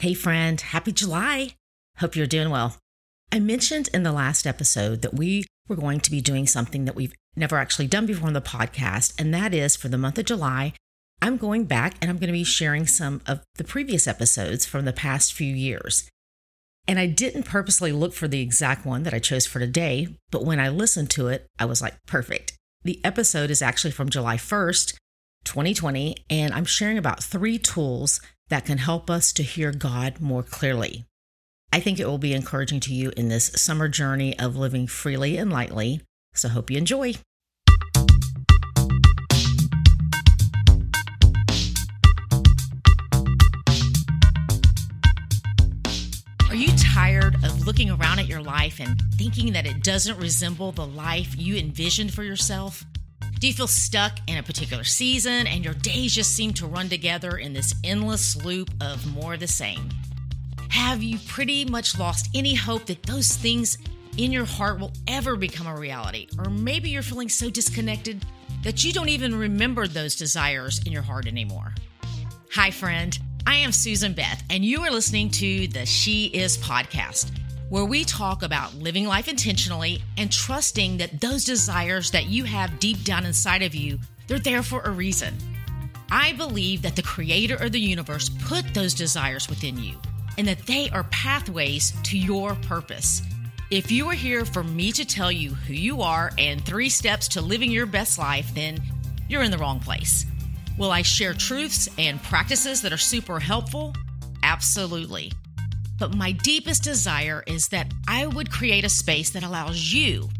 Hey, friend, happy July. Hope you're doing well. I mentioned in the last episode that we were going to be doing something that we've never actually done before on the podcast, and that is for the month of July, I'm going back and I'm going to be sharing some of the previous episodes from the past few years. And I didn't purposely look for the exact one that I chose for today, but when I listened to it, I was like, perfect. The episode is actually from July 1st, 2020, and I'm sharing about three tools that can help us to hear God more clearly. I think it will be encouraging to you in this summer journey of living freely and lightly. So, hope you enjoy. Are you tired of looking around at your life and thinking that it doesn't resemble the life you envisioned for yourself? Do you feel stuck in a particular season and your days just seem to run together in this endless loop of more the same? Have you pretty much lost any hope that those things in your heart will ever become a reality? Or maybe you're feeling so disconnected that you don't even remember those desires in your heart anymore. Hi, friend. I am Susan Beth, and you are listening to the She Is podcast where we talk about living life intentionally and trusting that those desires that you have deep down inside of you, they're there for a reason. I believe that the creator of the universe put those desires within you and that they are pathways to your purpose. If you are here for me to tell you who you are and three steps to living your best life, then you're in the wrong place. Will I share truths and practices that are super helpful? Absolutely. But my deepest desire is that I would create a space that allows you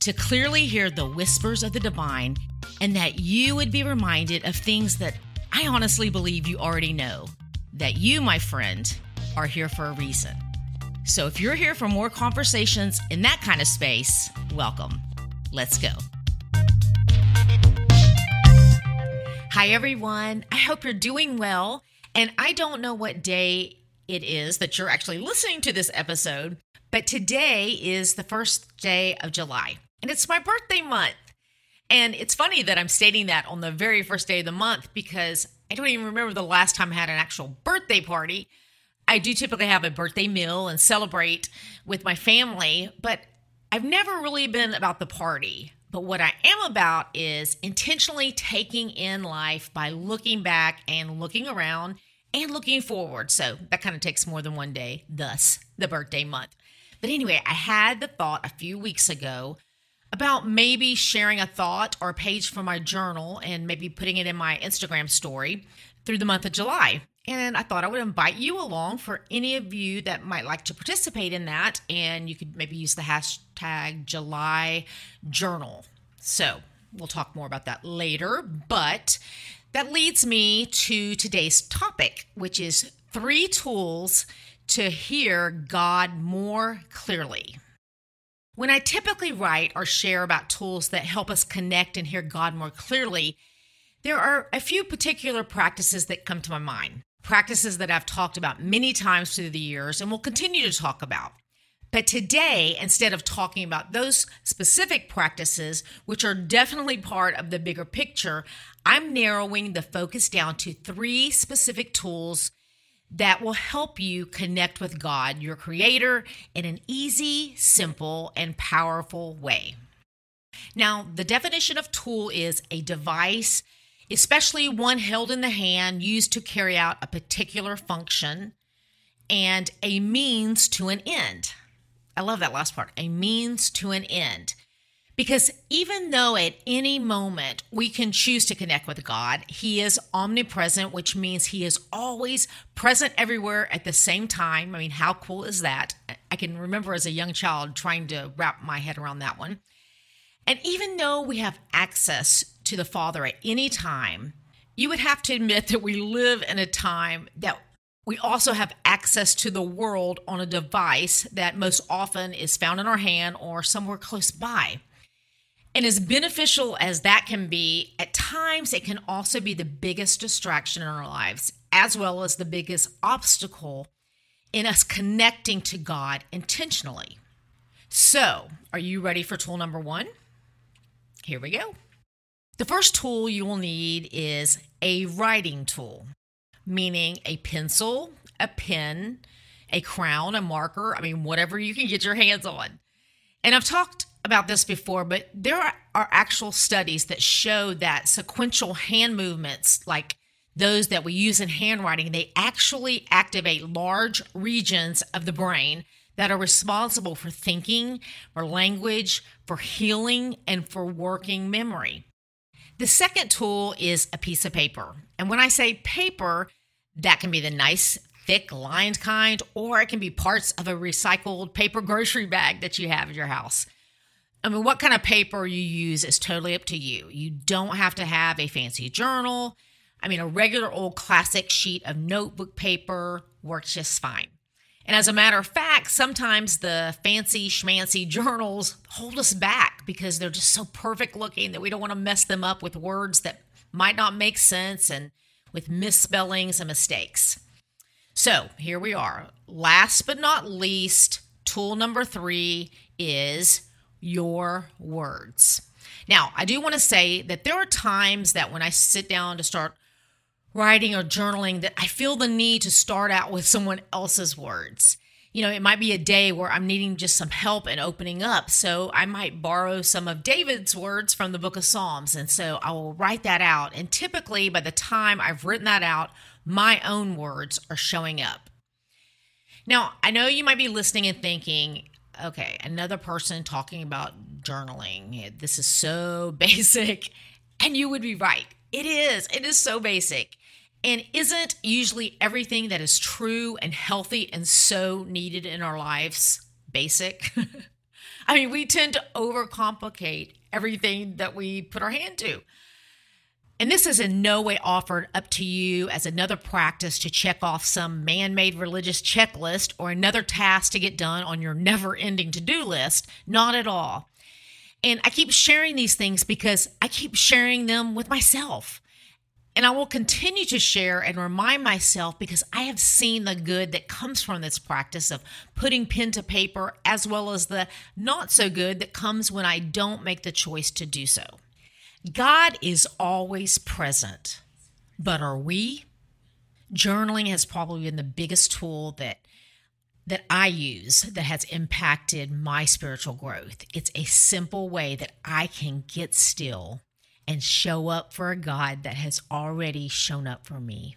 to clearly hear the whispers of the divine and that you would be reminded of things that I honestly believe you already know. That you, my friend, are here for a reason. So if you're here for more conversations in that kind of space, welcome. Let's go. Hi, everyone. I hope you're doing well. And I don't know what day it is that you're actually listening to this episode, but today is the first day of July and it's my birthday month. And it's funny that I'm stating that on the very first day of the month because I don't even remember the last time I had an actual birthday party. I do typically have a birthday meal and celebrate with my family, but I've never really been about the party. But what I am about is intentionally taking in life by looking back and looking around and looking forward. So that kind of takes more than one day, thus the birthday month. But anyway, I had the thought a few weeks ago about maybe sharing a thought or a page from my journal and maybe putting it in my Instagram story through the month of July. And I thought I would invite you along for any of you that might like to participate in that. And you could maybe use the hashtag July Journal. So we'll talk more about that later. But that leads me to today's topic, which is three tools to hear God more clearly. When I typically write or share about tools that help us connect and hear God more clearly, there are a few particular practices that come to my mind. Practices that I've talked about many times through the years and will continue to talk about. But today, instead of talking about those specific practices, which are definitely part of the bigger picture, I'm narrowing the focus down to three specific tools that will help you connect with God, your creator, in an easy, simple, and powerful way. Now, the definition of tool is a device, especially one held in the hand used to carry out a particular function, and a means to an end. I love that last part a means to an end. Because even though at any moment we can choose to connect with God, He is omnipresent, which means He is always present everywhere at the same time. I mean, how cool is that? I can remember as a young child trying to wrap my head around that one. And even though we have access to the Father at any time, you would have to admit that we live in a time that we also have access to the world on a device that most often is found in our hand or somewhere close by. And as beneficial as that can be, at times it can also be the biggest distraction in our lives, as well as the biggest obstacle in us connecting to God intentionally. So, are you ready for tool number one? Here we go. The first tool you will need is a writing tool meaning a pencil, a pen, a crown, a marker, I mean, whatever you can get your hands on. And I've talked about this before, but there are, actual studies that show that sequential hand movements, like those that we use in handwriting, they actually activate large regions of the brain that are responsible for thinking, for language, for healing, and for working memory. The second tool is a piece of paper. And when I say paper, that can be the nice, thick, lined kind, or it can be parts of a recycled paper grocery bag that you have in your house. I mean, what kind of paper you use is totally up to you. You don't have to have a fancy journal. I mean, a regular old classic sheet of notebook paper works just fine. And as a matter of fact, sometimes the fancy schmancy journals hold us back because they're just so perfect looking that we don't want to mess them up with words that might not make sense and with misspellings and mistakes. So here we are. Last but not least, tool number three is your words. Now, I do want to say that there are times that when I sit down to start writing or journaling that I feel the need to start out with someone else's words. You know, it might be a day where I'm needing just some help and opening up. So I might borrow some of David's words from the book of Psalms. And so I will write that out. And typically, by the time I've written that out, my own words are showing up. Now, I know you might be listening and thinking, okay, another person talking about journaling. This is so basic. And you would be right. It is. It is so basic. And isn't usually everything that is true and healthy and so needed in our lives basic? I mean, we tend to overcomplicate everything that we put our hand to. And this is in no way offered up to you as another practice to check off some man made religious checklist or another task to get done on your never ending to do list. Not at all. And I keep sharing these things because I keep sharing them with myself. And I will continue to share and remind myself because I have seen the good that comes from this practice of putting pen to paper, as well as the not so good that comes when I don't make the choice to do so. God is always present, but are we? Journaling has probably been the biggest tool that that I use that has impacted my spiritual growth. It's a simple way that I can get still and show up for a God that has already shown up for me.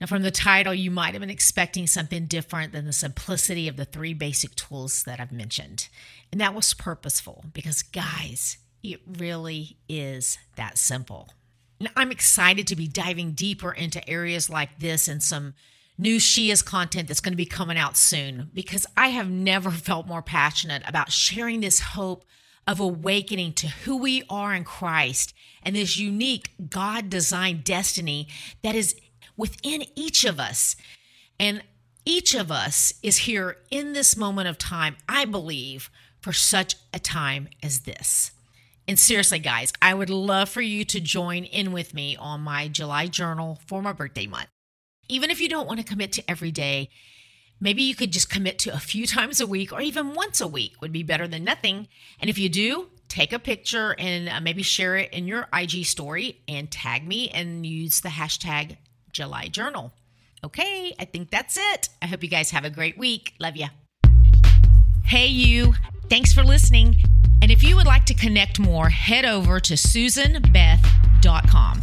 Now, from the title, you might have been expecting something different than the simplicity of the three basic tools that I've mentioned. And that was purposeful because, guys, it really is that simple. And I'm excited to be diving deeper into areas like this and some new She Is content that's going to be coming out soon because I have never felt more passionate about sharing this hope of awakening to who we are in Christ and this unique God designed destiny that is within each of us. And each of us is here in this moment of time, I believe, for such a time as this. And seriously, guys, I would love for you to join in with me on my July journal for my birthday month. Even if you don't want to commit to every day, Maybe you could just commit to a few times a week or even once a week would be better than nothing. And if you do, take a picture and uh, maybe share it in your IG story and tag me and use the hashtag July Journal. Okay, I think that's it. I hope you guys have a great week. Love ya. Hey, you. Thanks for listening. And if you would like to connect more, head over to susanbeth.com